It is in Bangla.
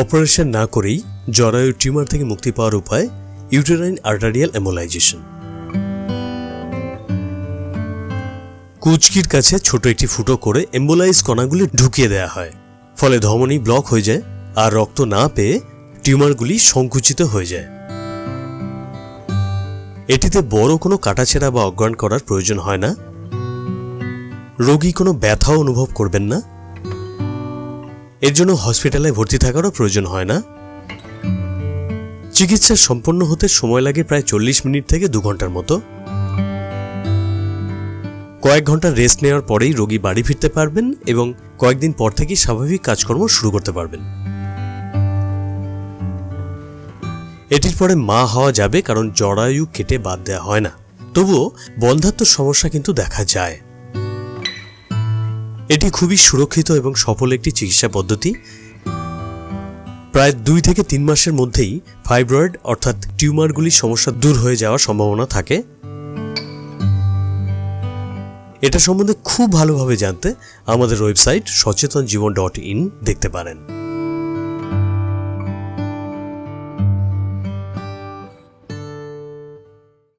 অপারেশন না করেই জরায়ু টিউমার থেকে মুক্তি পাওয়ার উপায় ইউটেরাইন আর্টারিয়াল এমোলাইজেশন কুচকির কাছে ছোট একটি ফুটো করে এম্বোলাইজ কণাগুলি ঢুকিয়ে দেওয়া হয়। ফলে ধমনী ব্লক হয়ে যায় আর রক্ত না পেয়ে টিউমারগুলি সংকুচিত হয়ে যায়। এটিতে বড় কোনো কাটাছেড়া বা অজ্ঞান করার প্রয়োজন হয় না। রোগী কোনো ব্যথাও অনুভব করবেন না। এর জন্য হসপিটালে ভর্তি থাকারও প্রয়োজন হয় না। চিকিৎসা সম্পন্ন হতে সময় লাগে প্রায় চল্লিশ মিনিট থেকে দু ঘণ্টার মতো। কয়েক ঘণ্টা রেস্ট নেওয়ার পরেই রোগী বাড়ি ফিরতে পারবেন এবং কয়েকদিন পর থেকেই স্বাভাবিক কাজকর্ম শুরু করতে পারবেন। এটির পরে মা হওয়া যাবে কারণ জরায়ু কেটে বাদ দেওয়া হয় না। তবুও বন্ধাত্ম সমস্যা কিন্তু দেখা যায়। এটি খুবই সুরক্ষিত এবং সফল একটি চিকিৎসা পদ্ধতি। প্রায় দুই থেকে তিন মাসের মধ্যেই ফাইব্রয়েড অর্থাৎ টিউমারগুলির সমস্যা দূর হয়ে যাওয়ার সম্ভাবনা থাকে। এটা সম্বন্ধে খুব ভালোভাবে জানতে আমাদের ওয়েবসাইট সচেতন জীবন ডট ইন দেখতে পারেন।